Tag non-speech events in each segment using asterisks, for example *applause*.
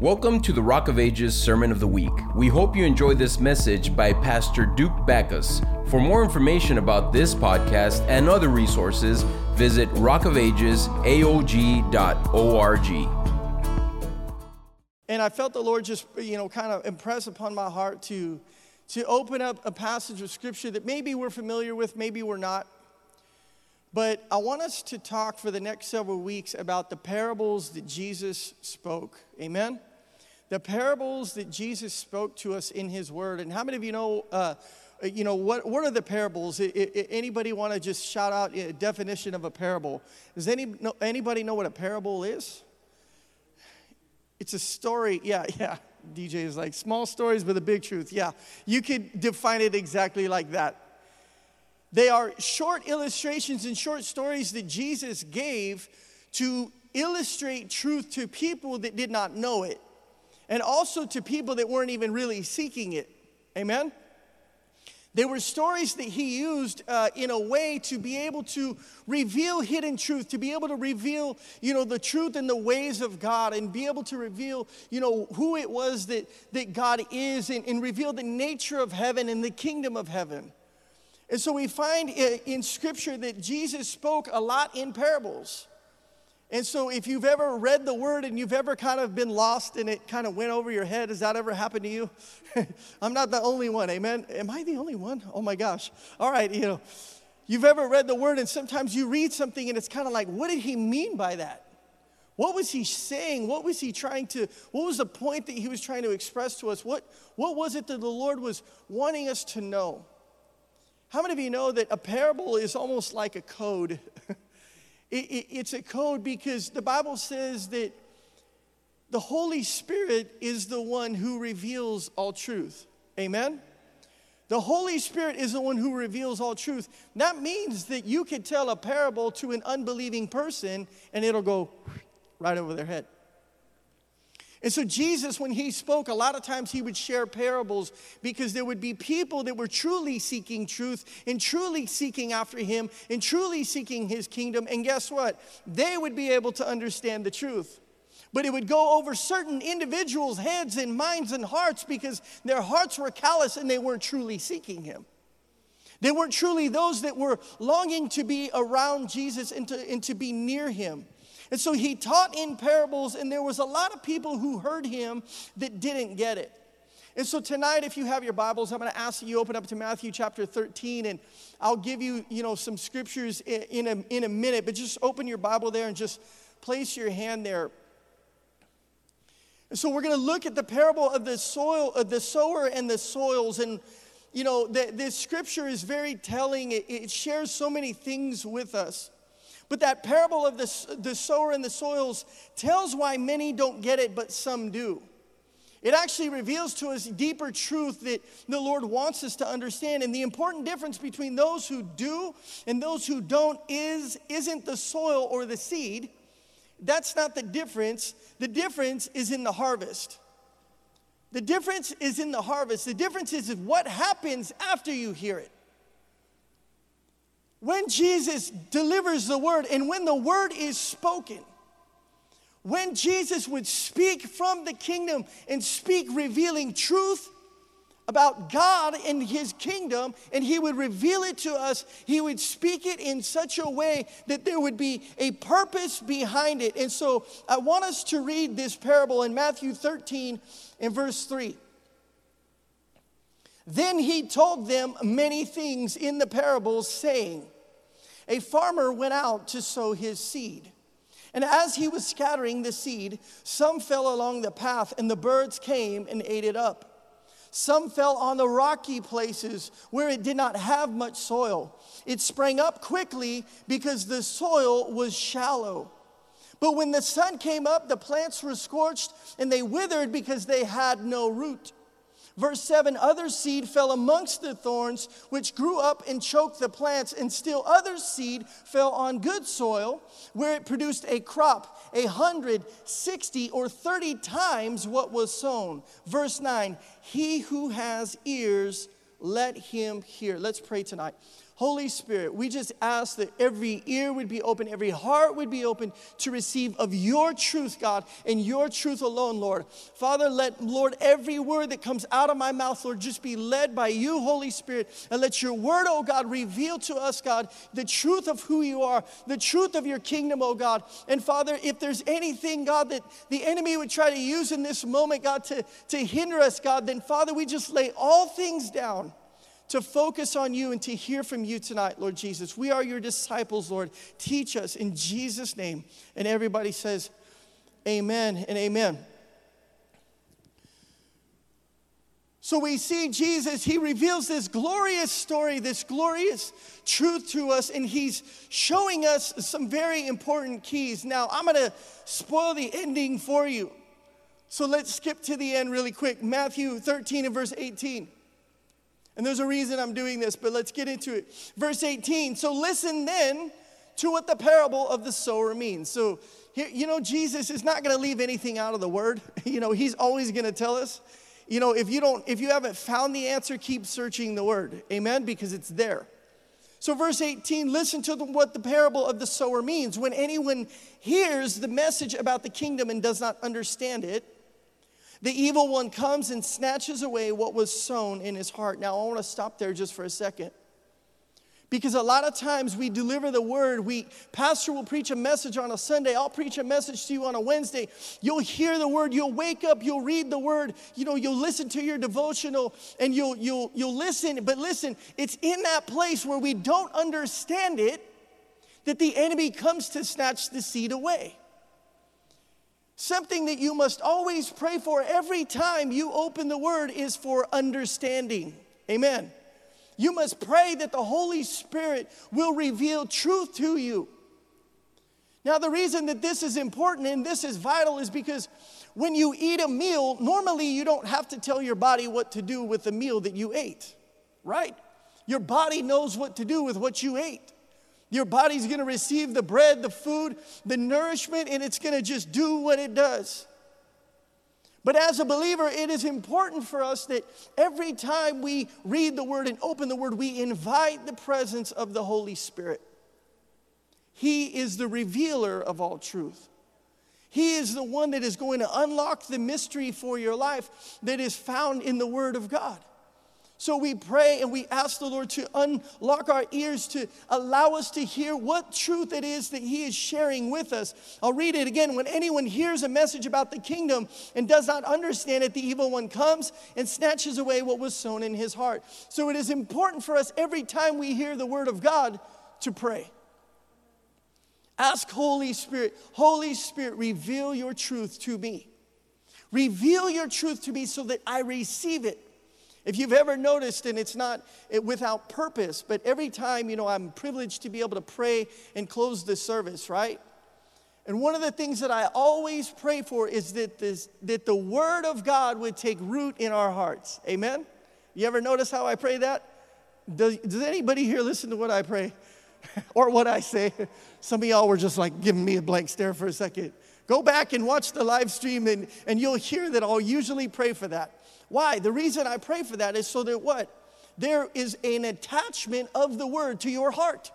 Welcome to the Rock of Ages Sermon of the Week. We hope you enjoy this message by Pastor Duke Backus. For more information about this podcast and other resources, visit rockofagesaog.org. And I felt the Lord just, you know, kind of impress upon my heart to, to open up a passage of scripture that maybe we're familiar with, maybe we're not. But I want us to talk for the next several weeks about the parables that Jesus spoke. Amen? the parables that Jesus spoke to us in His Word. And how many of you know, uh, you know, what, what are the parables? I, I, anybody want to just shout out a definition of a parable? Does any, no, anybody know what a parable is? It's a story. Yeah, *laughs* yeah. DJ is like small stories with a big truth. Yeah, you could define it exactly like that. They are short illustrations and short stories that Jesus gave to illustrate truth to people that did not know it and also to people that weren't even really seeking it. Amen? They were stories that he used uh, in a way to be able to reveal hidden truth, to be able to reveal, you know, the truth and the ways of God, and be able to reveal, you know, who it was that, that God is, and, and reveal the nature of heaven and the kingdom of heaven. And so we find in Scripture that Jesus spoke a lot in parables. And so, if you've ever read the word and you've ever kind of been lost and it kind of went over your head, has that ever happened to you? *laughs* I'm not the only one, amen? Am I the only one? Oh my gosh. All right, you know, you've ever read the word and sometimes you read something and it's kind of like, what did he mean by that? What was he saying? What was he trying to, what was the point that he was trying to express to us? What, what was it that the Lord was wanting us to know? How many of you know that a parable is almost like a code? *laughs* It, it, it's a code because the Bible says that the Holy Spirit is the one who reveals all truth. Amen? The Holy Spirit is the one who reveals all truth. That means that you could tell a parable to an unbelieving person and it'll go right over their head. And so, Jesus, when he spoke, a lot of times he would share parables because there would be people that were truly seeking truth and truly seeking after him and truly seeking his kingdom. And guess what? They would be able to understand the truth. But it would go over certain individuals' heads and minds and hearts because their hearts were callous and they weren't truly seeking him. They weren't truly those that were longing to be around Jesus and to, and to be near him. And so he taught in parables, and there was a lot of people who heard him that didn't get it. And so tonight, if you have your Bibles, I'm going to ask that you open up to Matthew chapter 13, and I'll give you, you know, some scriptures in a, in a minute, but just open your Bible there and just place your hand there. And so we're going to look at the parable of the soil, of the sower and the soils, and you know, the, this scripture is very telling. It, it shares so many things with us. But that parable of the, the sower and the soils tells why many don't get it, but some do. It actually reveals to us deeper truth that the Lord wants us to understand. And the important difference between those who do and those who don't is, isn't the soil or the seed. That's not the difference. The difference is in the harvest. The difference is in the harvest. The difference is what happens after you hear it when Jesus delivers the word and when the word is spoken, when Jesus would speak from the kingdom and speak revealing truth about God and his kingdom, and he would reveal it to us, he would speak it in such a way that there would be a purpose behind it. And so I want us to read this parable in Matthew 13 and verse 3. Then he told them many things in the parables, saying, a farmer went out to sow his seed. And as he was scattering the seed, some fell along the path, and the birds came and ate it up. Some fell on the rocky places where it did not have much soil. It sprang up quickly because the soil was shallow. But when the sun came up, the plants were scorched and they withered because they had no root. Verse 7 Other seed fell amongst the thorns, which grew up and choked the plants, and still other seed fell on good soil, where it produced a crop, a hundred, sixty, or thirty times what was sown. Verse 9 He who has ears, let him hear. Let's pray tonight. Holy Spirit, we just ask that every ear would be open, every heart would be open to receive of your truth, God, and your truth alone, Lord. Father, let, Lord, every word that comes out of my mouth, Lord, just be led by you, Holy Spirit, and let your word, oh God, reveal to us, God, the truth of who you are, the truth of your kingdom, oh God. And Father, if there's anything, God, that the enemy would try to use in this moment, God, to, to hinder us, God, then Father, we just lay all things down to focus on you and to hear from you tonight, Lord Jesus. We are your disciples, Lord. Teach us in Jesus' name. And everybody says, Amen and amen. So we see Jesus, he reveals this glorious story, this glorious truth to us, and he's showing us some very important keys. Now, I'm gonna spoil the ending for you. So let's skip to the end really quick. Matthew 13 and verse 18. And there's a reason I'm doing this, but let's get into it. Verse 18. So listen then to what the parable of the sower means. So, here, you know, Jesus is not going to leave anything out of the word. *laughs* You know, he's always going to tell us. You know, if you don't, if you haven't found the answer, keep searching the word. Amen? Because it's there. So, verse 18, listen to the, what the parable of the sower means. When anyone hears the message about the kingdom and does not understand it, the evil one comes and snatches away what was sown in his heart. Now, I want to stop there just for a second. Because a lot of times we deliver the word, we pastor will preach a message on a Sunday, I'll preach a message to you on a Wednesday. You'll hear the word, you'll wake up, you'll read the word, you know, you'll listen to your devotional and you'll you'll you'll listen, but listen, it's in that place where we don't understand it that the enemy comes to snatch the seed away. Something that you must always pray for every time you open the word is for understanding. Amen. You must pray that the Holy Spirit will reveal truth to you. Now, the reason that this is important and this is vital is because when you eat a meal, normally you don't have to tell your body what to do with the meal that you ate, right? Your body knows what to do with what you ate. Your body's gonna receive the bread, the food, the nourishment, and it's gonna just do what it does. But as a believer, it is important for us that every time we read the word and open the word, we invite the presence of the Holy Spirit. He is the revealer of all truth. He is the one that is going to unlock the mystery for your life that is found in the Word of God. So we pray and we ask the Lord to unlock our ears to allow us to hear what truth it is that He is sharing with us. I'll read it again. When anyone hears a message about the kingdom and does not understand it, the evil one comes and snatches away what was sown in his heart. So it is important for us every time we hear the word of God to pray. Ask Holy Spirit, Holy Spirit, reveal your truth to me. Reveal your truth to me so that I receive it if you've ever noticed, and it's not without purpose, but every time, you know, I'm privileged to be able to pray and close the service, right? And one of the things that I always pray for is that, this, that the Word of God would take root in our hearts. Amen? You ever notice how I pray that? Does, does anybody here listen to what I pray *laughs* or what I say? Some of y'all were just like giving me a blank stare for a second. Go back and watch the live stream, and, and you'll hear that I'll usually pray for that. Why? The reason I pray for that is so that what? There is an attachment of the word to your heart.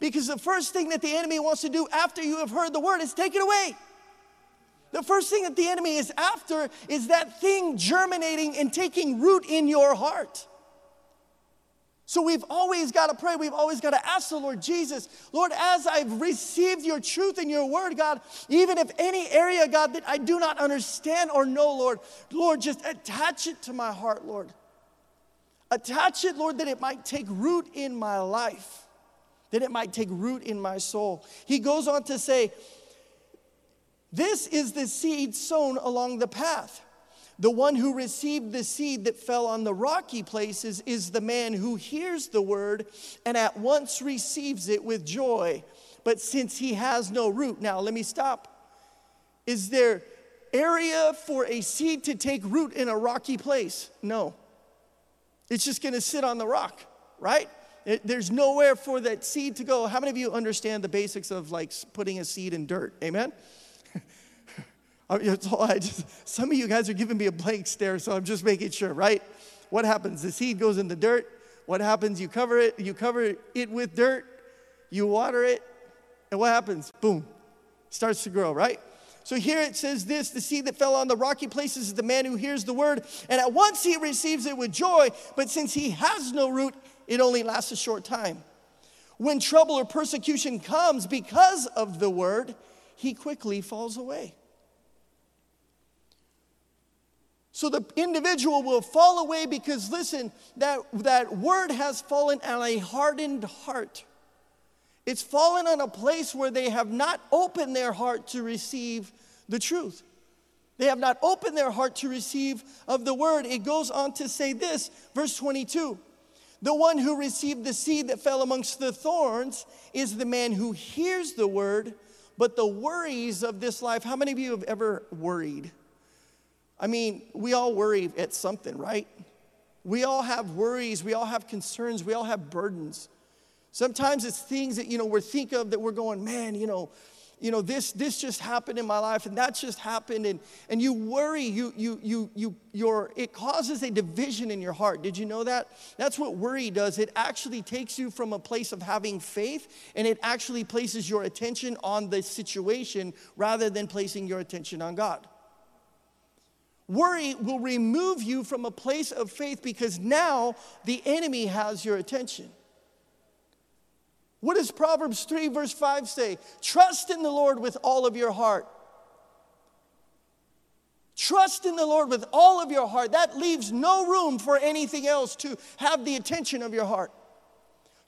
Because the first thing that the enemy wants to do after you have heard the word is take it away. The first thing that the enemy is after is that thing germinating and taking root in your heart. So we've always got to pray. We've always got to ask the Lord Jesus, Lord, as I've received your truth and your word, God, even if any area, God, that I do not understand or know, Lord, Lord, just attach it to my heart, Lord. Attach it, Lord, that it might take root in my life, that it might take root in my soul. He goes on to say, This is the seed sown along the path. The one who received the seed that fell on the rocky places is the man who hears the word and at once receives it with joy. But since he has no root, now let me stop. Is there area for a seed to take root in a rocky place? No. It's just to sit on the rock, right? It, there's nowhere for that seed to go. How many of you understand the basics of like putting a seed in dirt? Amen? *laughs* I just, some of you guys are giving me a blank stare, so I'm just making sure, right? What happens? The seed goes in the dirt. what happens? You cover it, you cover it with dirt, you water it, and what happens? Boom, starts to grow, right? So here it says this the seed that fell on the rocky places is the man who hears the word, and at once he receives it with joy, but since he has no root, it only lasts a short time. When trouble or persecution comes because of the word, he quickly falls away. So the individual will fall away because, listen, that, that word has fallen on a hardened heart. It's fallen on a place where they have not opened their heart to receive the truth. They have not opened their heart to receive of the word. It goes on to say this, verse 22. The one who received the seed that fell amongst the thorns is the man who hears the word, but the worries of this life. How many of you have ever worried? I mean, we all worry at something, right? We all have worries, we all have concerns, we all have burdens. Sometimes it's things that, you know, we're think of that we're going, man, you know, you know, this, this just happened in my life and that just happened. And, and you worry, you, you, you, you, your, it causes a division in your heart. Did you know that? That's what worry does. It actually takes you from a place of having faith and it actually places your attention on the situation rather than placing your attention on God. Worry will remove you from a place of faith because now the enemy has your attention. What does Proverbs 3, verse 5 say? Trust in the Lord with all of your heart. Trust in the Lord with all of your heart. That leaves no room for anything else to have the attention of your heart.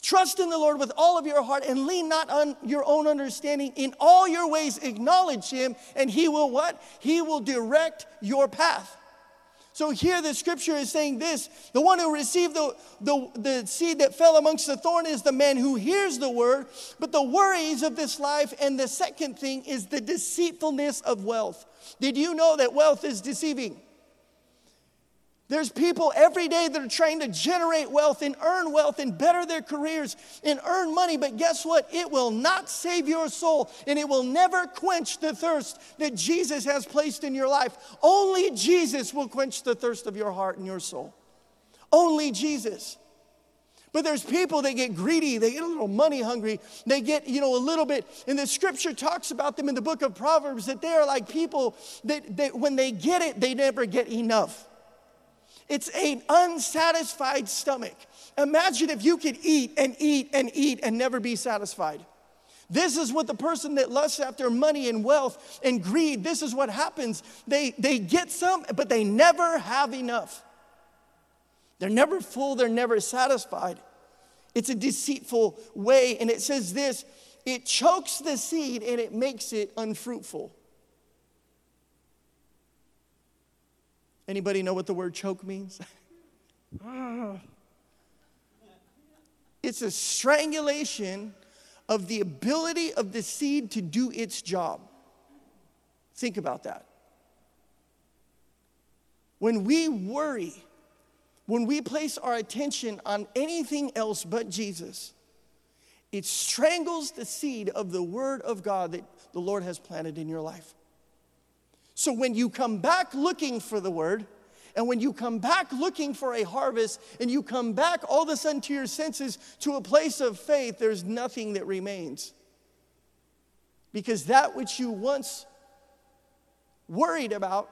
Trust in the Lord with all of your heart and lean not on your own understanding. In all your ways, acknowledge Him, and He will what? He will direct your path. So here the scripture is saying this the one who received the, the, the seed that fell amongst the thorn is the man who hears the word, but the worries of this life. And the second thing is the deceitfulness of wealth. Did you know that wealth is deceiving? There's people every day that are trying to generate wealth and earn wealth and better their careers and earn money, but guess what? It will not save your soul and it will never quench the thirst that Jesus has placed in your life. Only Jesus will quench the thirst of your heart and your soul. Only Jesus. But there's people that get greedy, they get a little money hungry, they get, you know, a little bit. And the scripture talks about them in the book of Proverbs that they are like people that, that when they get it, they never get enough. It's an unsatisfied stomach. Imagine if you could eat and eat and eat and never be satisfied. This is what the person that lusts after money and wealth and greed, this is what happens. They, they get some, but they never have enough. They're never full, they're never satisfied. It's a deceitful way. And it says this it chokes the seed and it makes it unfruitful. Anybody know what the word choke means? *laughs* it's a strangulation of the ability of the seed to do its job. Think about that. When we worry, when we place our attention on anything else but Jesus, it strangles the seed of the Word of God that the Lord has planted in your life. So when you come back looking for the word, and when you come back looking for a harvest, and you come back all of a sudden to your senses to a place of faith, there's nothing that remains. Because that which you once worried about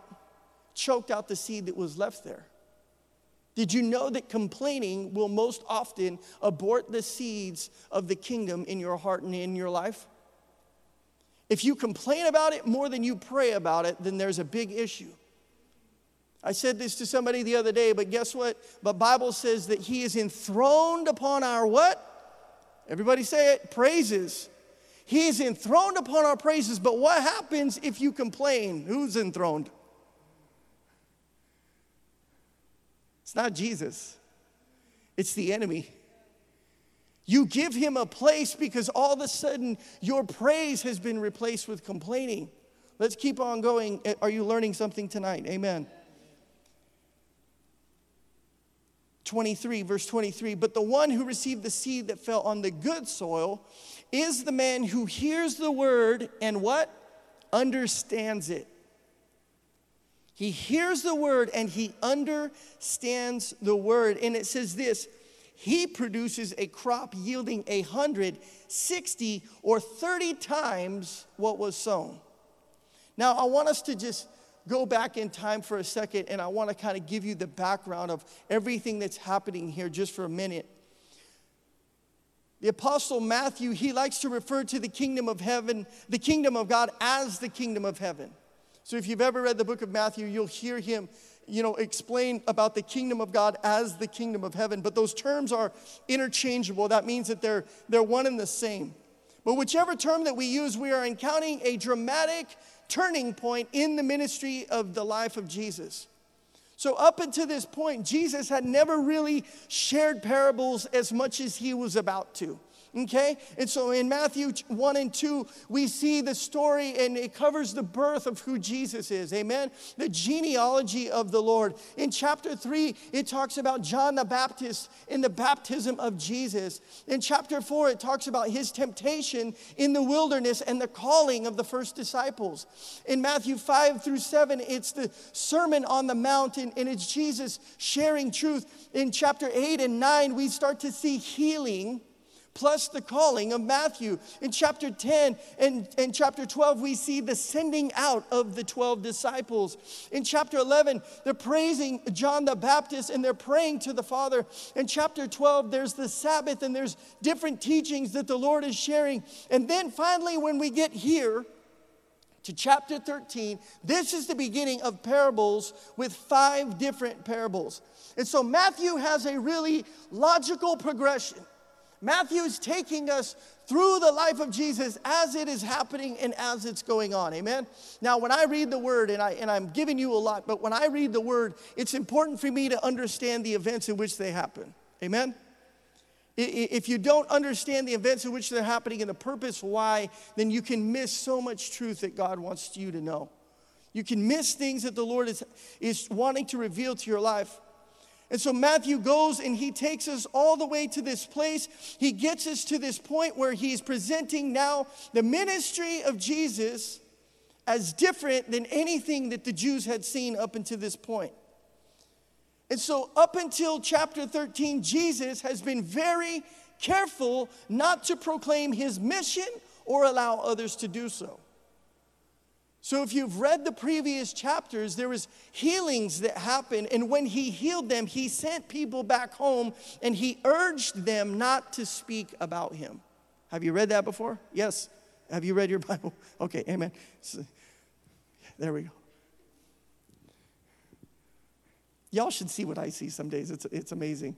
choked out the seed that was left there. Did you know that complaining will most often abort the seeds of the kingdom in your heart and in your life? If you complain about it more than you pray about it, then there's a big issue. I said this to somebody the other day, but guess what? The Bible says that he is enthroned upon our what? Everybody say it, praises. He is enthroned upon our praises, but what happens if you complain? Who's enthroned? It's not Jesus. It's the enemy. You give him a place because all of a sudden your praise has been replaced with complaining. Let's keep on going. Eh, are you learning something tonight? Amen. 23, verse 23. But the one who received the seed that fell on the good soil is the man who hears the word and what? Understands it. He hears the word and he understands the word. And it says this he produces a crop yielding a hundred, sixty, or 30 times what was sown. Now, I want us to just go back in time for a second and I want to kind of give you the background of everything that's happening here just for a minute. The apostle Matthew, he likes to refer to the kingdom of heaven, the kingdom of God as the kingdom of heaven. So if you've ever read the book of Matthew, you'll hear him, you know, explain about the kingdom of God as the kingdom of heaven. But those terms are interchangeable. That means that they're, they're one and the same. But whichever term that we use, we are encountering a dramatic turning point in the ministry of the life of Jesus. So, up until this point, Jesus had never really shared parables as much as he was about to. Okay? And so in Matthew 1 and 2, we see the story and it covers the birth of who Jesus is. Amen? The genealogy of the Lord. In chapter 3, it talks about John the Baptist in the baptism of Jesus. In chapter 4, it talks about his temptation in the wilderness and the calling of the first disciples. In Matthew 5 through 7, it's the Sermon on the Mount and, and it's Jesus sharing truth. In chapter 8 and 9, we start to see healing plus the calling of Matthew. In chapter 10 and, and chapter 12, we see the sending out of the 12 disciples. In chapter 11, they're praising John the Baptist and they're praying to the Father. In chapter 12, there's the Sabbath and there's different teachings that the Lord is sharing. And then finally, when we get here, to chapter 13, this is the beginning of parables with five different parables. And so Matthew has a really logical progression. Matthew's taking us through the life of Jesus as it is happening and as it's going on. Amen? Now, when I read the word, and, I, and I'm giving you a lot, but when I read the word, it's important for me to understand the events in which they happen. Amen? If you don't understand the events in which they're happening and the purpose why, then you can miss so much truth that God wants you to know. You can miss things that the Lord is, is wanting to reveal to your life. And so Matthew goes and he takes us all the way to this place. He gets us to this point where he's presenting now the ministry of Jesus as different than anything that the Jews had seen up until this point. And so, up until chapter 13, Jesus has been very careful not to proclaim his mission or allow others to do so. So if you've read the previous chapters, there was healings that happened and when he healed them, he sent people back home and he urged them not to speak about him. Have you read that before? Yes. Have you read your *laughs* Bible? Okay, amen. So, there we go. Y'all should see what I see some days. It's, it's amazing.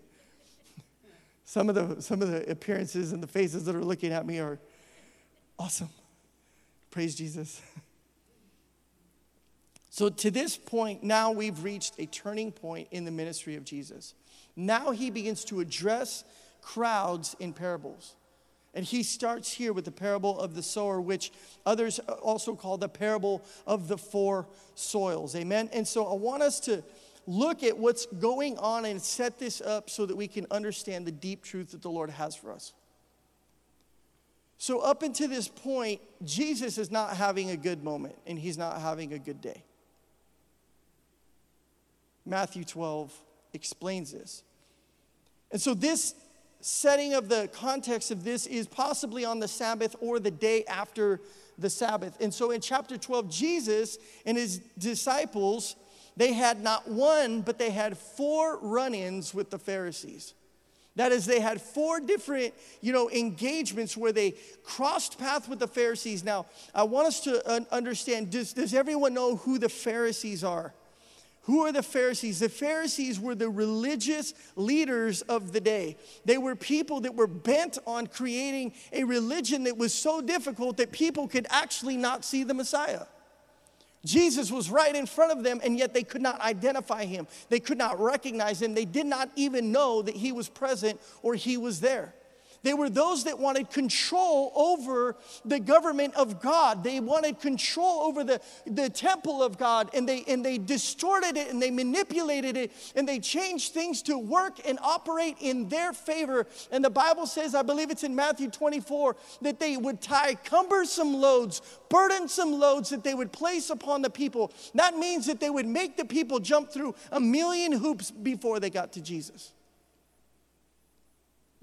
*laughs* Some of, the, some of the appearances and the faces that are looking at me are awesome. Praise Jesus. *laughs* So, to this point, now we've reached a turning point in the ministry of Jesus. Now he begins to address crowds in parables. And he starts here with the parable of the sower, which others also call the parable of the four soils. Amen. And so I want us to look at what's going on and set this up so that we can understand the deep truth that the Lord has for us. So, up until this point, Jesus is not having a good moment and he's not having a good day. Matthew 12 explains this. And so, this setting of the context of this is possibly on the Sabbath or the day after the Sabbath. And so, in chapter 12, Jesus and his disciples, they had not one, but they had four run ins with the Pharisees. That is, they had four different, you know, engagements where they crossed path with the Pharisees. Now, I want us to understand, does, does everyone know who the Pharisees are? Who are the Pharisees? The Pharisees were the religious leaders of the day. They were people that were bent on creating a religion that was so difficult that people could actually not see the Messiah. Jesus was right in front of them, and yet they could not identify him. They could not recognize him. They did not even know that he was present or he was there. They were those that wanted control over the government of God. They wanted control over the, the temple of God, and they, and they distorted it and they manipulated it and they changed things to work and operate in their favor. And the Bible says, I believe it's in Matthew 24, that they would tie cumbersome loads, burdensome loads that they would place upon the people. That means that they would make the people jump through a million hoops before they got to Jesus.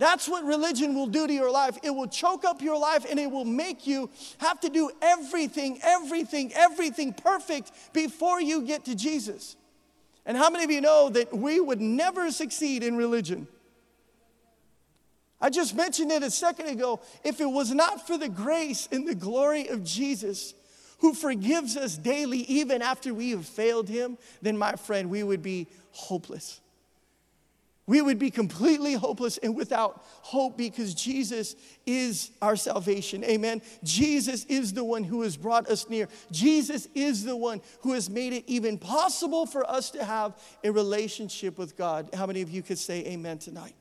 That's what religion will do to your life. It will choke up your life and it will make you have to do everything, everything, everything perfect before you get to Jesus. And how many of you know that we would never succeed in religion? I just mentioned it a second ago. If it was not for the grace and the glory of Jesus, who forgives us daily even after we have failed him, then my friend, we would be hopeless. We would be completely hopeless and without hope because Jesus is our salvation. Amen. Jesus is the one who has brought us near. Jesus is the one who has made it even possible for us to have a relationship with God. How many of you could say amen tonight?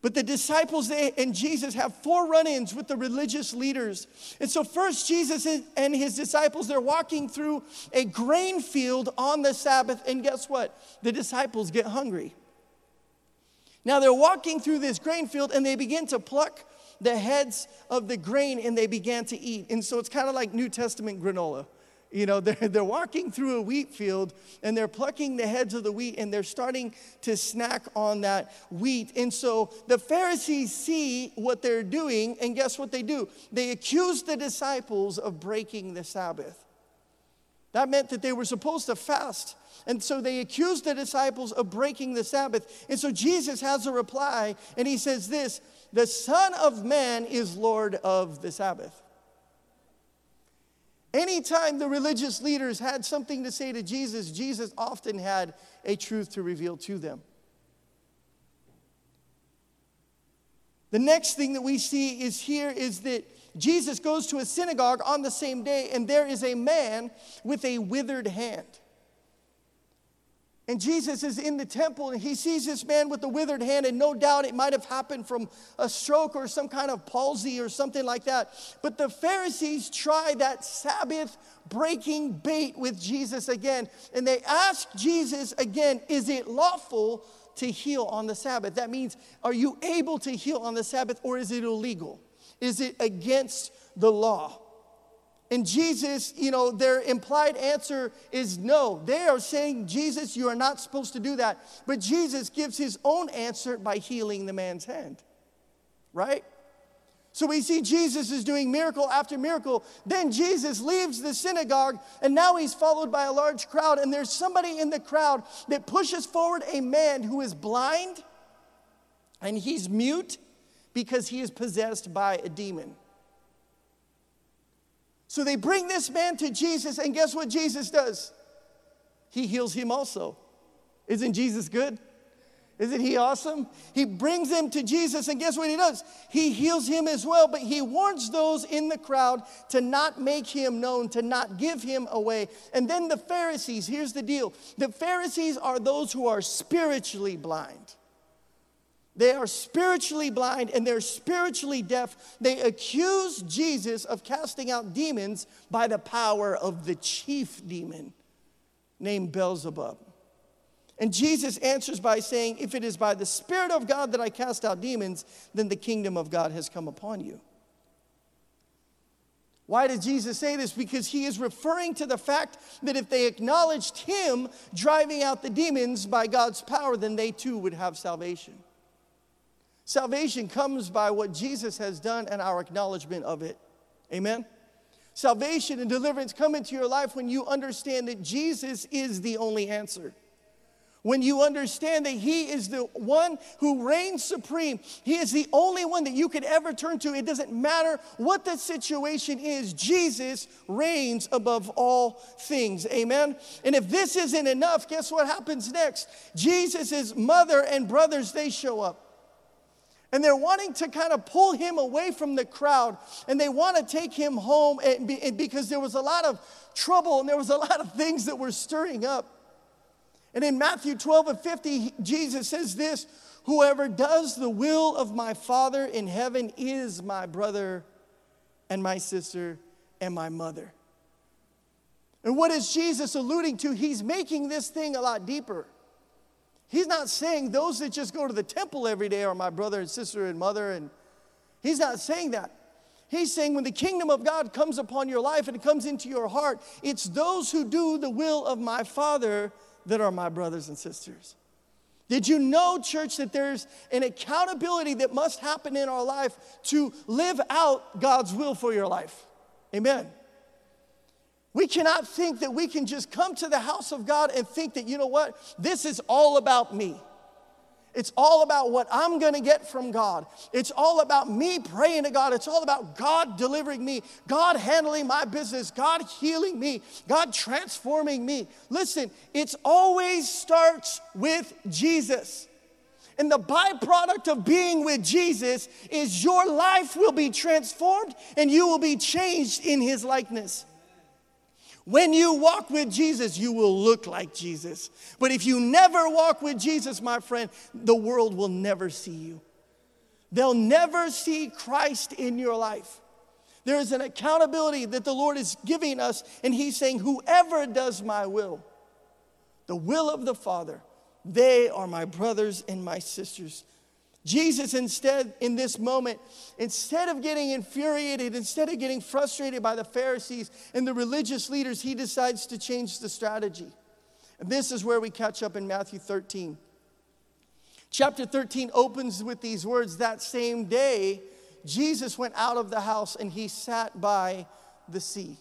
But the disciples and Jesus have four run ins with the religious leaders. And so, first, Jesus and his disciples, they're walking through a grain field on the Sabbath. And guess what? The disciples get hungry. Now, they're walking through this grain field and they begin to pluck the heads of the grain and they began to eat. And so, it's kind of like New Testament granola. You know, *laughs* they're, they're walking through a wheat field and they're plucking the heads of the wheat and they're starting to snack on that wheat. And so the Pharisees see what they're doing, and guess what they do? They accuse the disciples of breaking the Sabbath. That meant that they were supposed to fast. And so they accuse the disciples of breaking the Sabbath. And so Jesus has a reply, and he says this The Son of Man is Lord of the Sabbath. Anytime the religious leaders had something to say to Jesus, Jesus often had a truth to reveal to them. The next thing that we see is here is that Jesus goes to a synagogue on the same day, and there is a man with a withered hand. And Jesus is in the temple and he sees this man with the withered hand, and no doubt it might have happened from a stroke or some kind of palsy or something like that. But the Pharisees try that Sabbath breaking bait with Jesus again. And they ask Jesus again, Is it lawful to heal on the Sabbath? That means, are you able to heal on the Sabbath or is it illegal? Is it against the law? And Jesus, you know, their implied answer is no. They are saying, Jesus, you are not supposed to do that. But Jesus gives his own answer by healing the man's hand, right? So we see Jesus is doing miracle after miracle. Then Jesus leaves the synagogue, and now he's followed by a large crowd. And there's somebody in the crowd that pushes forward a man who is blind and he's mute because he is possessed by a demon. So they bring this man to Jesus, and guess what Jesus does? He heals him also. Isn't Jesus good? Isn't he awesome? He brings him to Jesus, and guess what he does? He heals him as well, but he warns those in the crowd to not make him known, to not give him away. And then the Pharisees, here's the deal the Pharisees are those who are spiritually blind. They are spiritually blind and they're spiritually deaf. They accuse Jesus of casting out demons by the power of the chief demon named Beelzebub. And Jesus answers by saying, If it is by the Spirit of God that I cast out demons, then the kingdom of God has come upon you. Why did Jesus say this? Because he is referring to the fact that if they acknowledged him driving out the demons by God's power, then they too would have salvation. Salvation comes by what Jesus has done and our acknowledgement of it. Amen? Salvation and deliverance come into your life when you understand that Jesus is the only answer. When you understand that He is the one who reigns supreme, He is the only one that you could ever turn to. It doesn't matter what the situation is, Jesus reigns above all things. Amen? And if this isn't enough, guess what happens next? Jesus' mother and brothers, they show up. And they're wanting to kind of pull him away from the crowd. And they want to take him home and be, and because there was a lot of trouble and there was a lot of things that were stirring up. And in Matthew 12 and 50, Jesus says this Whoever does the will of my Father in heaven is my brother and my sister and my mother. And what is Jesus alluding to? He's making this thing a lot deeper. He's not saying those that just go to the temple every day are my brother and sister and mother. And he's not saying that. He's saying when the kingdom of God comes upon your life and it comes into your heart, it's those who do the will of my Father that are my brothers and sisters. Did you know, church, that there's an accountability that must happen in our life to live out God's will for your life? Amen. We cannot think that we can just come to the house of God and think that, you know what, this is all about me. It's all about what I'm gonna get from God. It's all about me praying to God. It's all about God delivering me, God handling my business, God healing me, God transforming me. Listen, it always starts with Jesus. And the byproduct of being with Jesus is your life will be transformed and you will be changed in his likeness. When you walk with Jesus, you will look like Jesus. But if you never walk with Jesus, my friend, the world will never see you. They'll never see Christ in your life. There is an accountability that the Lord is giving us, and He's saying, Whoever does my will, the will of the Father, they are my brothers and my sisters. Jesus, instead, in this moment, instead of getting infuriated, instead of getting frustrated by the Pharisees and the religious leaders, he decides to change the strategy. And this is where we catch up in Matthew 13. Chapter 13 opens with these words That same day, Jesus went out of the house and he sat by the sea.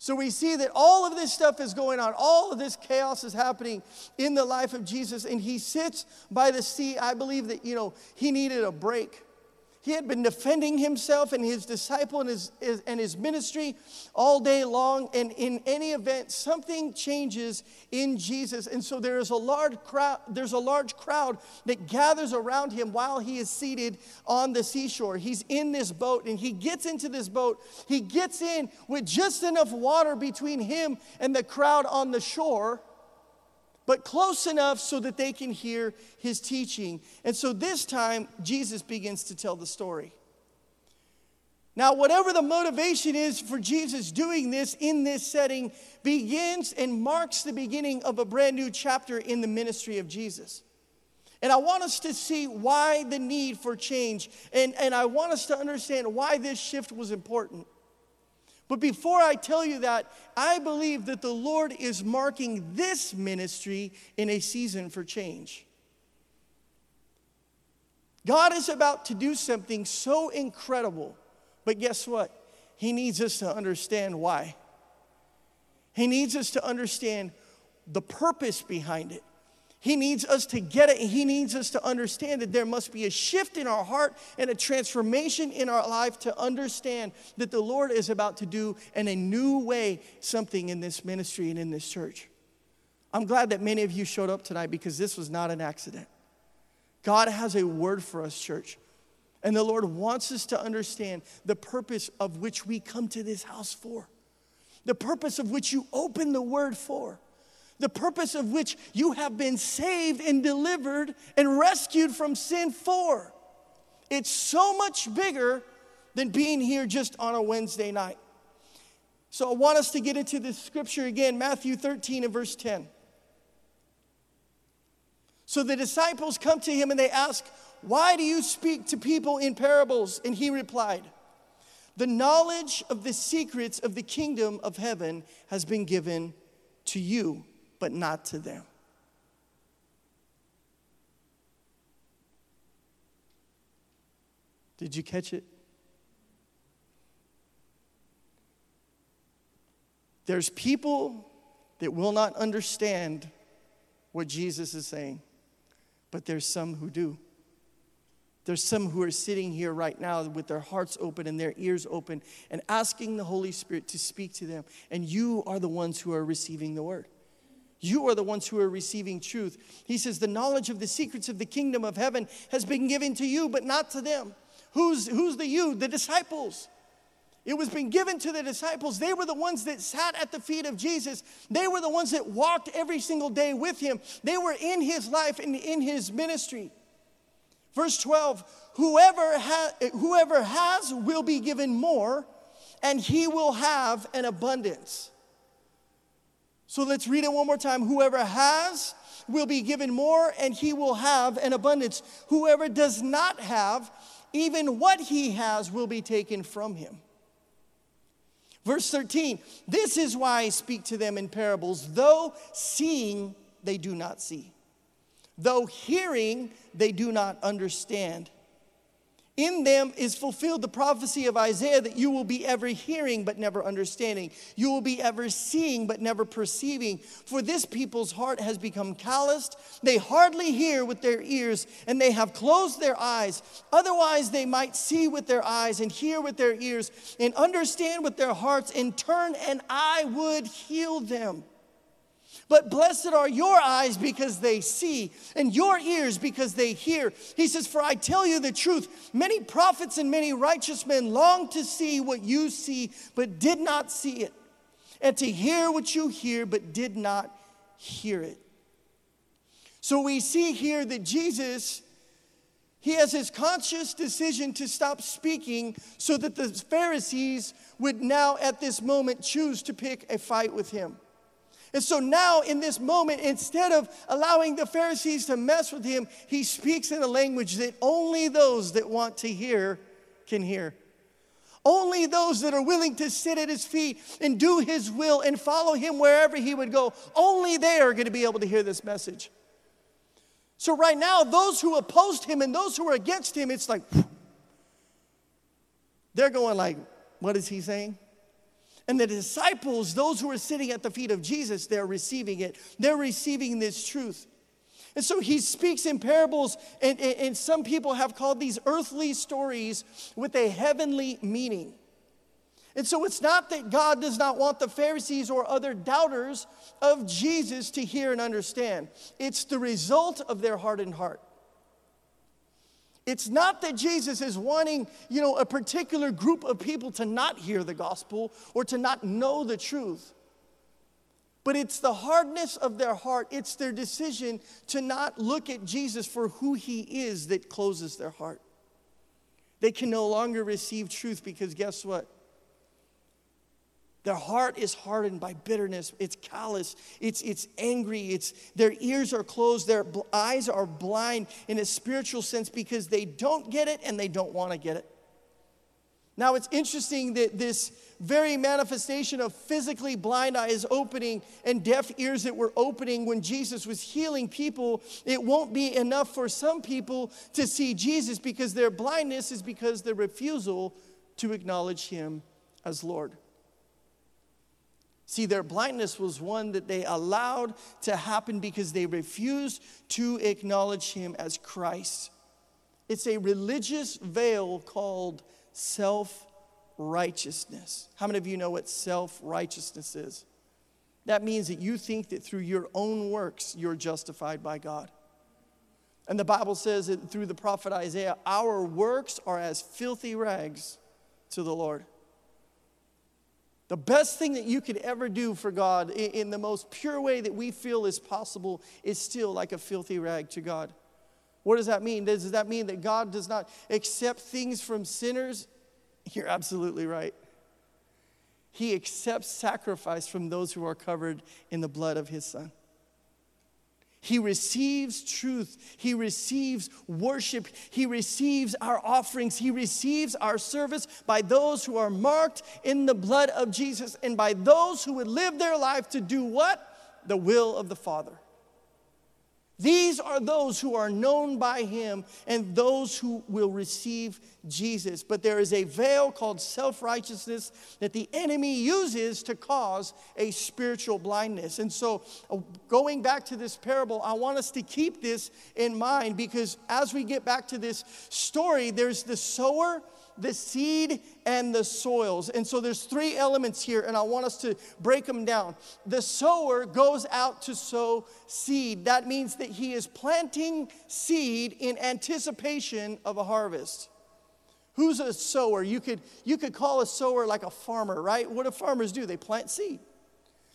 So we see that all of this stuff is going on. All of this chaos is happening in the life of Jesus. And he sits by the sea. I believe that, you know, he needed a break. He had been defending himself and his disciple and his, his, and his ministry all day long. And in any event, something changes in Jesus. And so there is a large crowd, there's a large crowd that gathers around him while he is seated on the seashore. He's in this boat and he gets into this boat. He gets in with just enough water between him and the crowd on the shore but close enough so that they can hear his teaching. And so this time, Jesus begins to tell the story. Now, whatever the motivation is for Jesus doing this in this setting, begins and marks the beginning of a brand new chapter in the ministry of Jesus. And I want us to see why the need for change, and, and I want us to understand why this shift was important. But before I tell you that, I believe that the Lord is marking this ministry in a season for change. God is about to do something so incredible, but guess what? He needs us to understand why. He needs us to understand the purpose behind it. He needs us to get it. He needs us to understand that there must be a shift in our heart and a transformation in our life to understand that the Lord is about to do in a new way something in this ministry and in this church. I'm glad that many of you showed up tonight because this was not an accident. God has a word for us, church. And the Lord wants us to understand the purpose of which we come to this house for, the purpose of which you open the word for the purpose of which you have been saved and delivered and rescued from sin for. It's so much bigger than being here just on a Wednesday night. So I want us to get into this scripture again, Matthew 13 and verse 10. So the disciples come to him and they ask, Why do you speak to people in parables? And he replied, The knowledge of the secrets of the kingdom of heaven has been given to you but not to them. Did you catch it? There's people that will not understand what Jesus is saying, but there's some who do. There's some who are sitting here right now with their hearts open and their ears open and asking the Holy Spirit to speak to them, and you are the ones who are receiving the word. You are the ones who are receiving truth. He says, The knowledge of the secrets of the kingdom of heaven has been given to you, but not to them. Who's, who's the you? The disciples. It was been given to the disciples. They were the ones that sat at the feet of Jesus. They were the ones that walked every single day with him. They were in his life and in his ministry. Verse 12 whoever, ha- whoever has will be given more, and he will have an abundance. So let's read it one more time. Whoever has will be given more, and he will have an abundance. Whoever does not have, even what he has will be taken from him. Verse 13 This is why I speak to them in parables, though seeing they do not see, though hearing, they do not understand. In them is fulfilled the prophecy of Isaiah that you will be ever hearing but never understanding. You will be ever seeing but never perceiving. For this people's heart has become calloused. They hardly hear with their ears and they have closed their eyes. Otherwise, they might see with their eyes and hear with their ears and understand with their hearts and turn, and I would heal them. But blessed are your eyes because they see, and your ears because they hear. He says, For I tell you the truth, many prophets and many righteous men long to see what you see, but did not see it, and to hear what you hear, but did not hear it. So we see here that Jesus. He has his conscious decision to stop speaking so that the Pharisees would now, at this moment, choose to pick a fight with him. And so now, in this moment, instead of allowing the Pharisees to mess with him, he speaks in a language that only those that want to hear can hear. Only those that are willing to sit at his feet and do his will and follow him wherever he would go, only they are going to be able to hear this message. So, right now, those who opposed him and those who are against him, it's like, they're going like, what is he saying? And the disciples, those who are sitting at the feet of Jesus, they're receiving it. They're receiving this truth. And so he speaks in parables, and, and, and, some people have called these earthly stories with a heavenly meaning. And so it's not that God does not want the Pharisees or other doubters of Jesus to hear and understand, it's the result of their hardened heart. It's not that Jesus is wanting, you know, a particular group of people to not hear the gospel or to not know the truth. But it's the hardness of their heart, it's their decision to not look at Jesus for who he is that closes their heart. They can no longer receive truth because guess what? Their heart is hardened by bitterness. It's callous. It's, it's angry. It's, their ears are closed. Their bl- eyes are blind in a spiritual sense because they don't get it and they don't want to get it. Now, it's interesting that this very manifestation of physically blind eyes opening and deaf ears that were opening when Jesus was healing people, it won't be enough for some people to see Jesus because their blindness is because their refusal to acknowledge him as Lord. See, their blindness was one that they allowed to happen because they refused to acknowledge him as Christ. It's a religious veil called self righteousness. How many of you know what self righteousness is? That means that you think that through your own works you're justified by God. And the Bible says that through the prophet Isaiah, our works are as filthy rags to the Lord. The best thing that you could ever do for God in the most pure way that we feel is possible is still like a filthy rag to God. What does that mean? Does that mean that God does not accept things from sinners? You're absolutely right. He accepts sacrifice from those who are covered in the blood of his son. He receives truth. He receives worship. He receives our offerings. He receives our service by those who are marked in the blood of Jesus and by those who would live their life to do what? The will of the Father. These are those who are known by him and those who will receive Jesus. But there is a veil called self righteousness that the enemy uses to cause a spiritual blindness. And so, uh, going back to this parable, I want us to keep this in mind because as we get back to this story, there's the sower the seed and the soils. And so there's three elements here, and I want us to break them down. The sower goes out to sow seed. That means that he is planting seed in anticipation of a harvest. Who's a sower? You could, you could call a sower like a farmer, right? What do farmers do? They plant seed.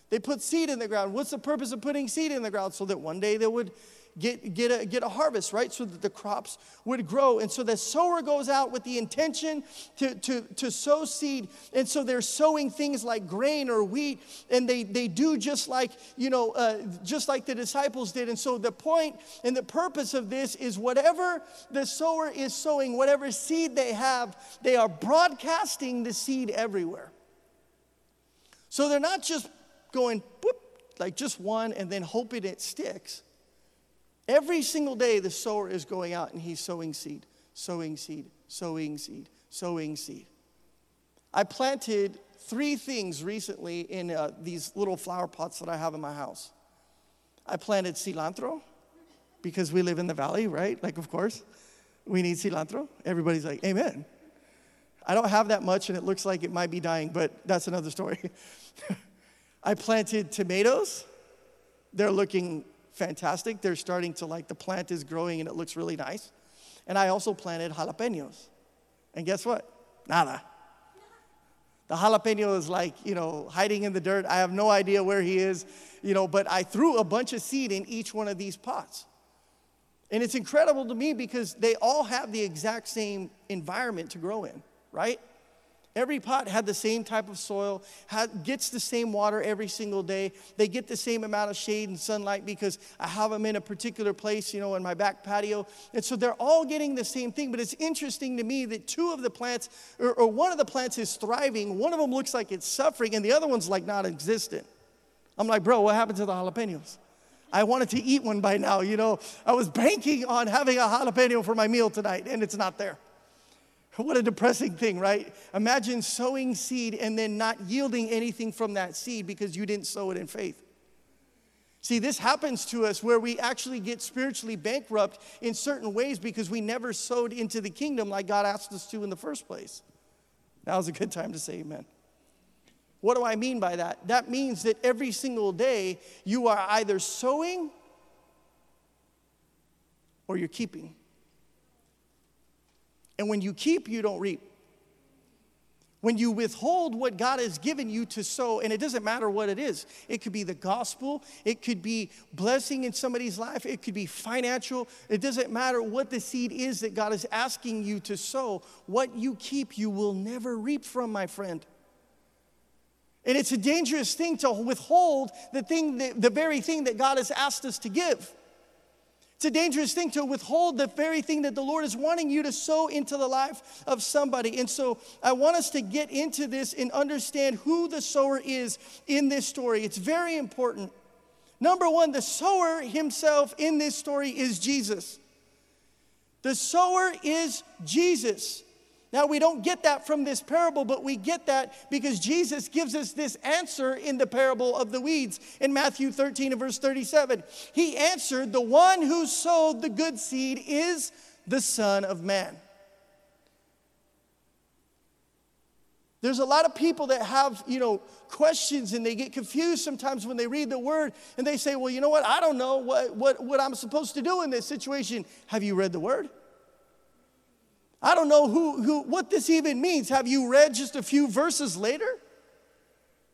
They put seed in the ground. What's the purpose of putting seed in the ground? So that one day they would get, get, a, get a harvest, right? So that the crops would grow. And so the sower goes out with the intention to, to, to sow seed. And so they're sowing things like grain or wheat. And they, they do just like, you know, uh, just like the disciples did. And so the point and the purpose of this is whatever the sower is sowing, whatever seed they have, they are broadcasting the seed everywhere. So they're not just going, boop, like just one and then hoping it sticks. Every single day, the sower is going out and he's sowing seed, sowing seed, sowing seed, sowing seed. I planted three things recently in uh, these little flower pots that I have in my house. I planted cilantro because we live in the valley, right? Like, of course, we need cilantro. Everybody's like, Amen. I don't have that much and it looks like it might be dying, but that's another story. *laughs* I planted tomatoes. They're looking fantastic. They're starting to like the plant is growing and it looks really nice. And I also planted jalapenos. And guess what? Nada. The jalapeno is like, you know, hiding in the dirt. I have no idea where he is, you know, but I threw a bunch of seed in each one of these pots. And it's incredible to me because they all have the exact same environment to grow in, right? Every pot had the same type of soil, had, gets the same water every single day. They get the same amount of shade and sunlight because I have them in a particular place, you know, in my back patio. And so they're all getting the same thing. But it's interesting to me that two of the plants, or, or one of the plants is thriving, one of them looks like it's suffering, and the other one's like not existent. I'm like, bro, what happened to the jalapenos? I wanted to eat one by now, you know. I was banking on having a jalapeno for my meal tonight, and it's not there. What a depressing thing, right? Imagine sowing seed and then not yielding anything from that seed because you didn't sow it in faith. See, this happens to us where we actually get spiritually bankrupt in certain ways because we never sowed into the kingdom like God asked us to in the first place. Now's a good time to say amen. What do I mean by that? That means that every single day you are either sowing or you're keeping. And when you keep, you don't reap. When you withhold what God has given you to sow, and it doesn't matter what it is, it could be the gospel, it could be blessing in somebody's life, it could be financial, it doesn't matter what the seed is that God is asking you to sow. What you keep, you will never reap from, my friend. And it's a dangerous thing to withhold the thing, the, the very thing that God has asked us to give. It's a dangerous thing to withhold the very thing that the Lord is wanting you to sow into the life of somebody. And so I want us to get into this and understand who the sower is in this story. It's very important. Number one, the sower himself in this story is Jesus. The sower is Jesus. Now, we don't get that from this parable, but we get that because Jesus gives us this answer in the parable of the weeds in Matthew 13 and verse 37. He answered, The one who sowed the good seed is the Son of Man. There's a lot of people that have, you know, questions and they get confused sometimes when they read the word and they say, Well, you know what? I don't know what, what, what I'm supposed to do in this situation. Have you read the word? I don't know who, who, what this even means. Have you read just a few verses later?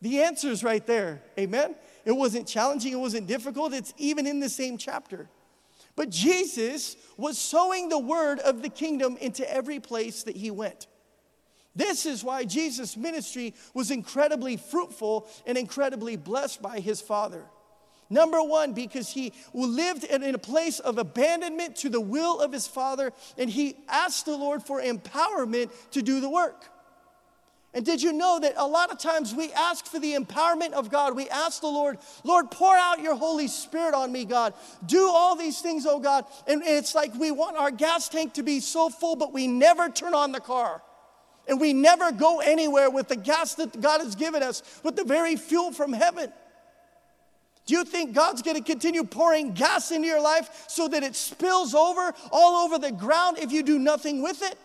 The answer is right there. Amen. It wasn't challenging, it wasn't difficult. It's even in the same chapter. But Jesus was sowing the word of the kingdom into every place that he went. This is why Jesus' ministry was incredibly fruitful and incredibly blessed by his Father. Number one, because he lived in a place of abandonment to the will of his father, and he asked the Lord for empowerment to do the work. And did you know that a lot of times we ask for the empowerment of God? We ask the Lord, Lord, pour out your Holy Spirit on me, God. Do all these things, oh God. And it's like we want our gas tank to be so full, but we never turn on the car. And we never go anywhere with the gas that God has given us, with the very fuel from heaven. Do you think God's going to continue pouring gas into your life so that it spills over all over the ground if you do nothing with it?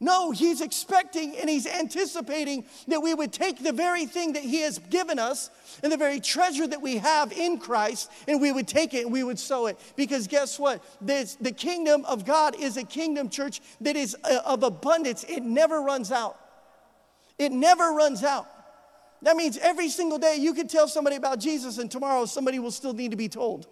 No, he's expecting and he's anticipating that we would take the very thing that he has given us and the very treasure that we have in Christ and we would take it and we would sow it. Because guess what? This, the kingdom of God is a kingdom, church, that is uh, of abundance. It never runs out. It never runs out. That means every single day you can tell somebody about Jesus, and tomorrow somebody will still need to be told.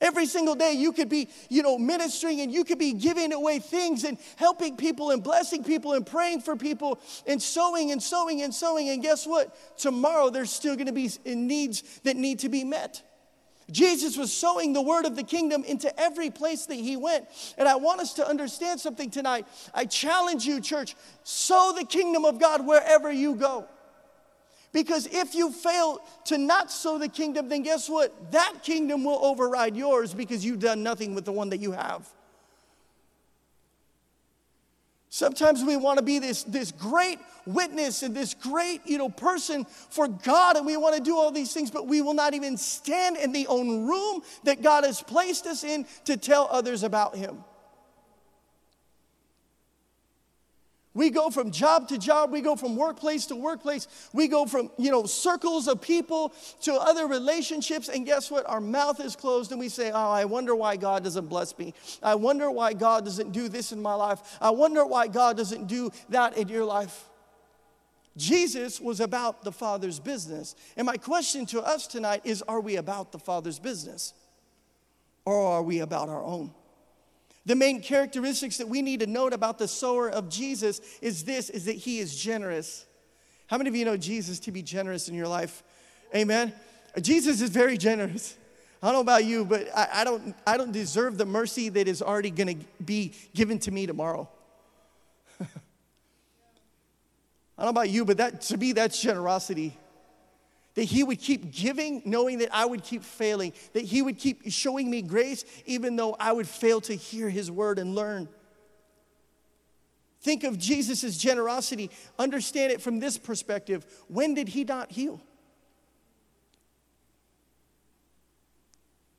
Every single day you could be, you know, ministering and you could be giving away things and helping people and blessing people and praying for people and sowing and sowing and sowing. And guess what? Tomorrow there's still going to be needs that need to be met. Jesus was sowing the word of the kingdom into every place that he went. And I want us to understand something tonight. I challenge you, church, sow the kingdom of God wherever you go. Because if you fail to not sow the kingdom, then guess what? That kingdom will override yours because you've done nothing with the one that you have. Sometimes we want to be this, this great witness and this great, you know, person for God, and we want to do all these things, but we will not even stand in the own room that God has placed us in to tell others about Him. We go from job to job, we go from workplace to workplace, we go from, you know, circles of people to other relationships, and guess what? Our mouth is closed and we say, Oh, I wonder why God doesn't bless me. I wonder why God doesn't do this in my life. I wonder why God doesn't do that in your life. Jesus was about the Father's business. And my question to us tonight is Are we about the Father's business? Or are we about our own? The main characteristics that we need to note about the sower of Jesus is this is that he is generous. How many of you know Jesus to be generous in your life? Amen. Jesus is very generous. I don't know about you, but I, I don't, I don't deserve the mercy that is already going to be given to me tomorrow. *laughs* I don't know about you, but that, to me, that's generosity that He would keep giving, knowing that I would keep failing, that He would keep showing me grace, even though I would fail to hear His word and learn. Think of Jesus' generosity. Understand it from this perspective. When did He not heal?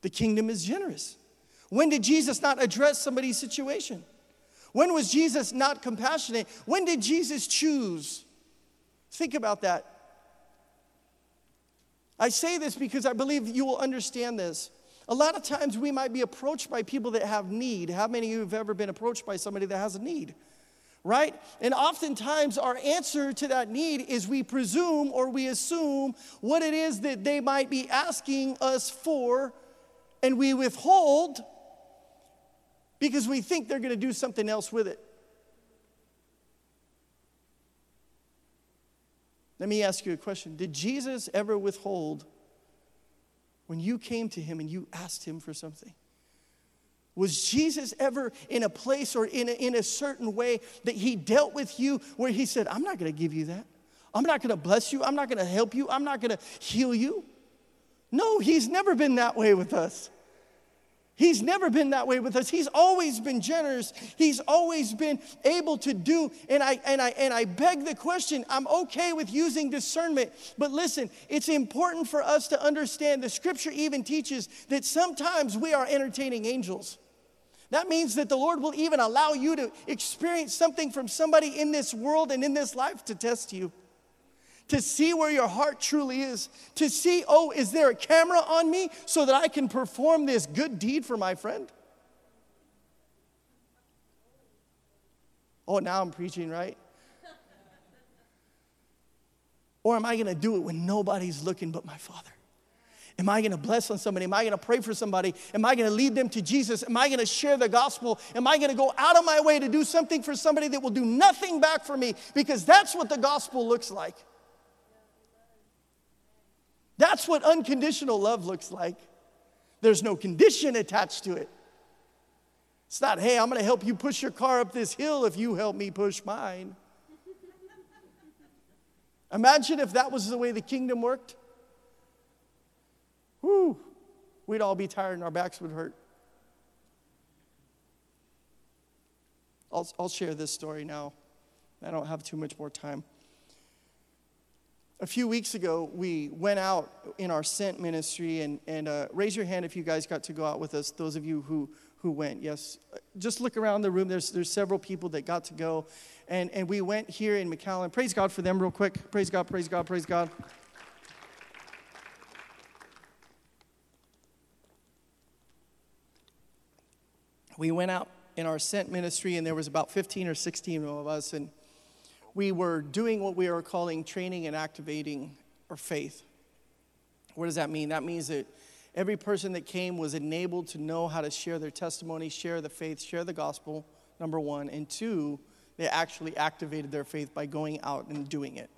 The kingdom is generous. When did Jesus not address somebody's situation? When was Jesus not compassionate? When did Jesus choose? Think about that. I say this because I believe you will understand this. A lot of times we might be approached by people that have need. How many of you have ever been approached by somebody that has a need? Right? And oftentimes our answer to that need is we presume or we assume what it is that they might be asking us for, and we withhold because we think they're going to do something else with it. Let me ask you a question Did Jesus ever withhold when you came to him and you asked him for something? Was Jesus ever in a place or in a, in a certain way that he dealt with you where he said, I'm not going to give you that? I'm not going to bless you. I'm not going to help you. I'm not going to heal you. No, he's never been that way with us. He's never been that way with us. He's always been generous. He's always been able to do. And I and I and I beg the question, I'm okay with using discernment, but listen, it's important for us to understand the scripture even teaches that sometimes we are entertaining angels. That means that the Lord will even allow you to experience something from somebody in this world and in this life to test you to see where your heart truly is, to see, oh, is there a camera on me so that I can perform this good deed for my friend? Oh, now I'm preaching, right? Or am I going to do it when nobody's looking but my Father? Am I going to bless on somebody? Am I going to pray for somebody? Am I going to lead them to Jesus? Am I going to share the gospel? Am I going to go out of my way to do something for somebody that will do nothing back for me? Because that's what the gospel looks like. That's what unconditional love looks like. There's no condition attached to it. It's not, hey, I'm going to help you push your car up this hill if you help me push mine. *laughs* Imagine if that was the way the kingdom worked. Whew, we'd all be tired and our backs would hurt. I'll, I'll share this story now. I don't have too much more time. A few weeks ago, we went out in our Sent ministry, and, and uh, raise your hand if you guys got to go out with us, those of you who, who went. Yes, just look around the room. There's, there's several people that got to go. And, and we went here in McAllen. Praise God for them, real quick. Praise God, praise God, praise God. We went out in our Sent ministry, and there was about 15 or 16 of us, and we were doing what we are calling training and activating our faith. What does that mean? That means that every person that came was enabled to know how to share their testimony, share the faith, share the gospel, number one. And two, they actually activated their faith by going out and doing it.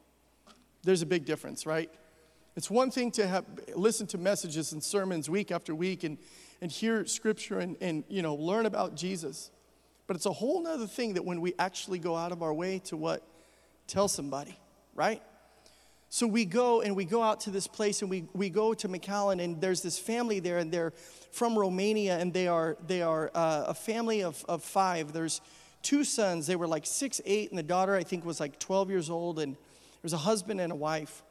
There's a big difference, right? It's one thing to have, listen to messages and sermons week after week and, and hear scripture and, and you know learn about Jesus. But it's a whole other thing that when we actually go out of our way to what tell somebody, right? So we go and we go out to this place and we, we go to McAllen and there's this family there and they're from Romania and they are, they are uh, a family of, of five. There's two sons. They were like six, eight, and the daughter, I think, was like 12 years old. And there's a husband and a wife.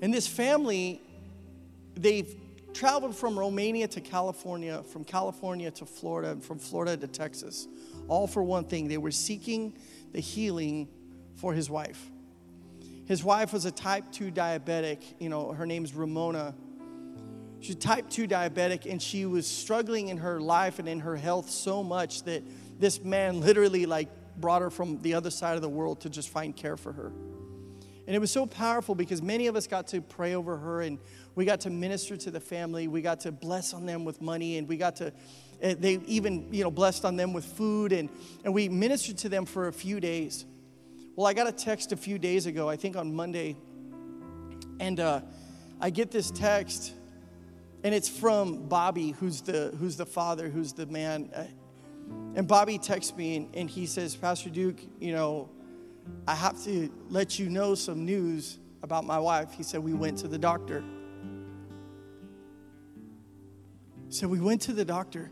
And this family, they've traveled from Romania to California, from California to Florida, and from Florida to Texas, all for one thing. They were seeking the healing for his wife. His wife was a type 2 diabetic. You know, her name's Ramona. She's type 2 diabetic, and she was struggling in her life and in her health so much that this man literally like brought her from the other side of the world to just find care for her. And it was so powerful because many of us got to pray over her and we got to minister to the family. We got to bless on them with money and we got to, eh, they even, you know, blessed on them with food and, and we ministered to them for a few days. Well, I got a text a few days ago, I think on Monday, and uh, I get this text and it's from Bobby, who's the, who's the father, who's the man. Uh, and Bobby texts me and, and he says, Pastor Duke, you know, I have to let you know some news about my wife. He said, We went to the doctor. So we went to the doctor.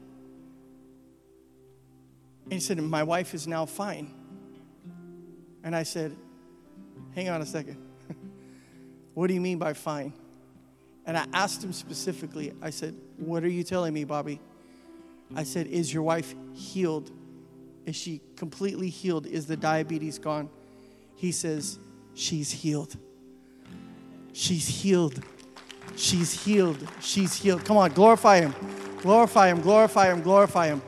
And he said, My wife is now fine. And I said, Hang on a second. *laughs* what do you mean by fine? And I asked him specifically, I said, What are you telling me, Bobby? I said, Is your wife healed? Is she completely healed? Is the diabetes gone? He says, She's healed. She's healed. She's healed. She's healed. Come on, glorify Him. Glorify Him, glorify Him, glorify Him.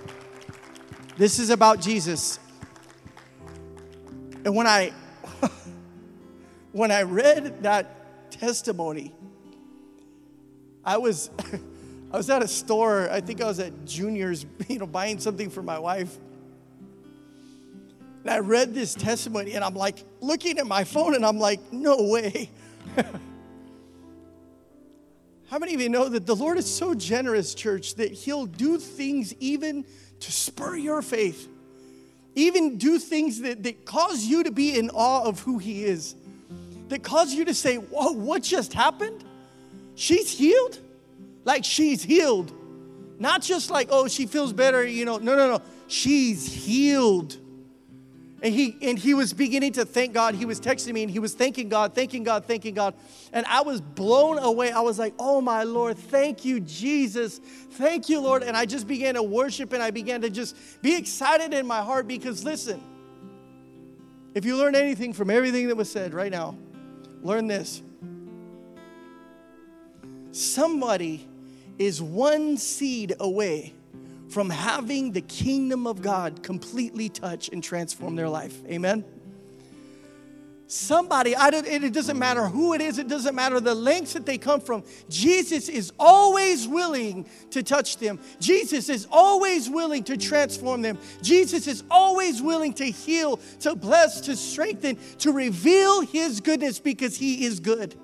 This is about Jesus. And when I *laughs* when I read that testimony, I was *laughs* I was at a store, I think I was at Junior's, *laughs* you know, buying something for my wife. And I read this testimony and I'm like looking at my phone and I'm like, no way. How many of you know that the Lord is so generous, church, that He'll do things even to spur your faith, even do things that, that cause you to be in awe of who He is, that cause you to say, Whoa, what just happened? She's healed? Like she's healed. Not just like, oh, she feels better, you know. No, no, no. She's healed. And he and he was beginning to thank God. He was texting me and he was thanking God, thanking God, thanking God. And I was blown away. I was like, "Oh my Lord, thank you Jesus. Thank you, Lord." And I just began to worship and I began to just be excited in my heart because listen, if you learn anything from everything that was said right now, learn this. Somebody is one seed away from having the kingdom of God completely touch and transform their life. Amen. Somebody, I don't, it doesn't matter who it is, it doesn't matter the lengths that they come from. Jesus is always willing to touch them. Jesus is always willing to transform them. Jesus is always willing to heal, to bless, to strengthen, to reveal his goodness because he is good.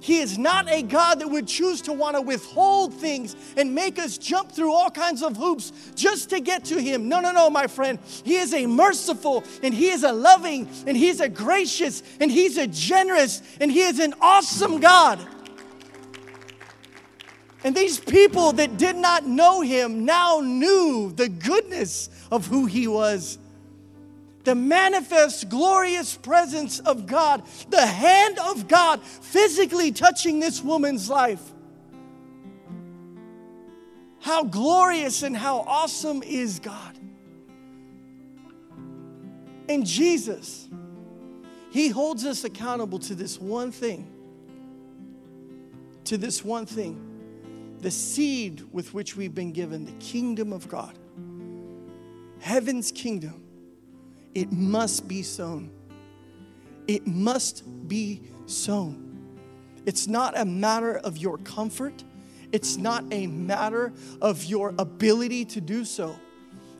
He is not a God that would choose to want to withhold things and make us jump through all kinds of hoops just to get to Him. No, no, no, my friend. He is a merciful and He is a loving and He's a gracious and He's a generous and He is an awesome God. And these people that did not know Him now knew the goodness of who He was the manifest glorious presence of God, the hand of God physically touching this woman's life. How glorious and how awesome is God. And Jesus, He holds us accountable to this one thing. To this one thing the seed with which we've been given, the kingdom of God, heaven's kingdom it must be sown. It must be sown. It's not a matter of your comfort, it's not a matter of your ability to do so.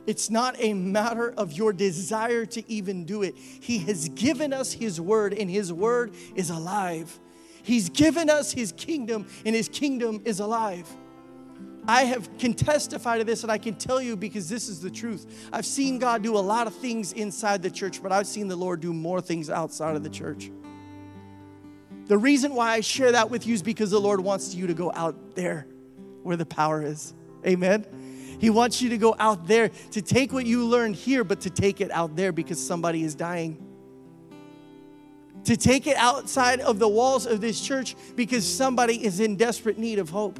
It's not a matter of your desire to even do it. He has given us His word, and His word is alive. He's given us His kingdom, and His kingdom is alive. I have can testify to this and I can tell you because this is the truth. I've seen God do a lot of things inside the church, but I've seen the Lord do more things outside of the church. The reason why I share that with you is because the Lord wants you to go out there where the power is. Amen. He wants you to go out there to take what you learned here, but to take it out there because somebody is dying. To take it outside of the walls of this church because somebody is in desperate need of hope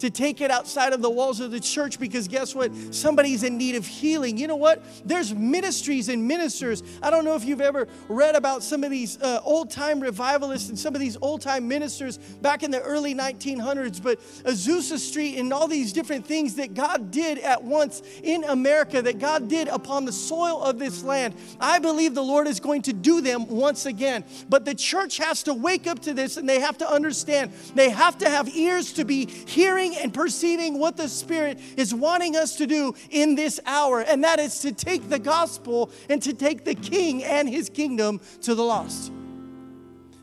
to take it outside of the walls of the church because guess what? Somebody's in need of healing. You know what? There's ministries and ministers. I don't know if you've ever read about some of these uh, old time revivalists and some of these old time ministers back in the early 1900s, but Azusa Street and all these different things that God did at once in America, that God did upon the soil of this land. I believe the Lord is going to do them once again. But the church has to wake up to this and they have to understand. They have to have ears to be hearing and perceiving what the Spirit is wanting us to do in this hour, and that is to take the gospel and to take the King and his kingdom to the lost.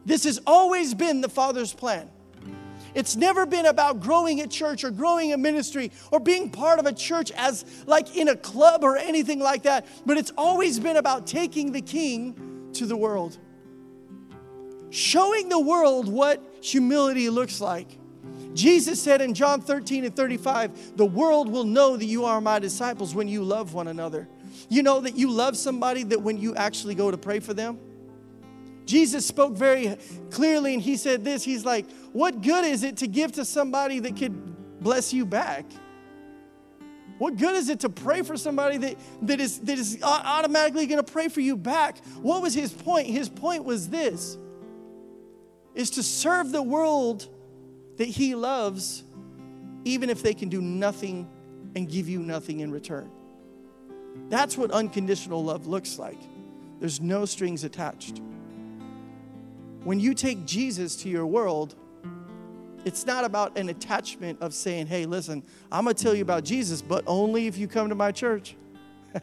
This has always been the Father's plan. It's never been about growing a church or growing a ministry or being part of a church as like in a club or anything like that, but it's always been about taking the king to the world. Showing the world what humility looks like. Jesus said in John 13 and 35, the world will know that you are my disciples when you love one another. You know that you love somebody that when you actually go to pray for them? Jesus spoke very clearly and he said this He's like, What good is it to give to somebody that could bless you back? What good is it to pray for somebody that, that, is, that is automatically going to pray for you back? What was his point? His point was this is to serve the world that He loves, even if they can do nothing and give you nothing in return. That's what unconditional love looks like. There's no strings attached. When you take Jesus to your world, it's not about an attachment of saying, hey, listen, I'm going to tell you about Jesus, but only if you come to my church. *laughs*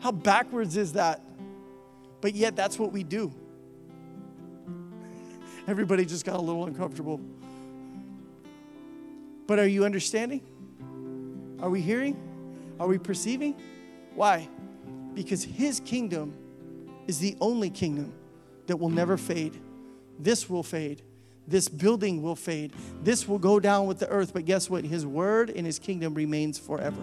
How backwards is that? But yet, that's what we do. Everybody just got a little uncomfortable. But are you understanding? Are we hearing? Are we perceiving? Why? Because His kingdom is the only kingdom that will never fade. This will fade. This building will fade. This will go down with the earth. But guess what? His word and His kingdom remains forever.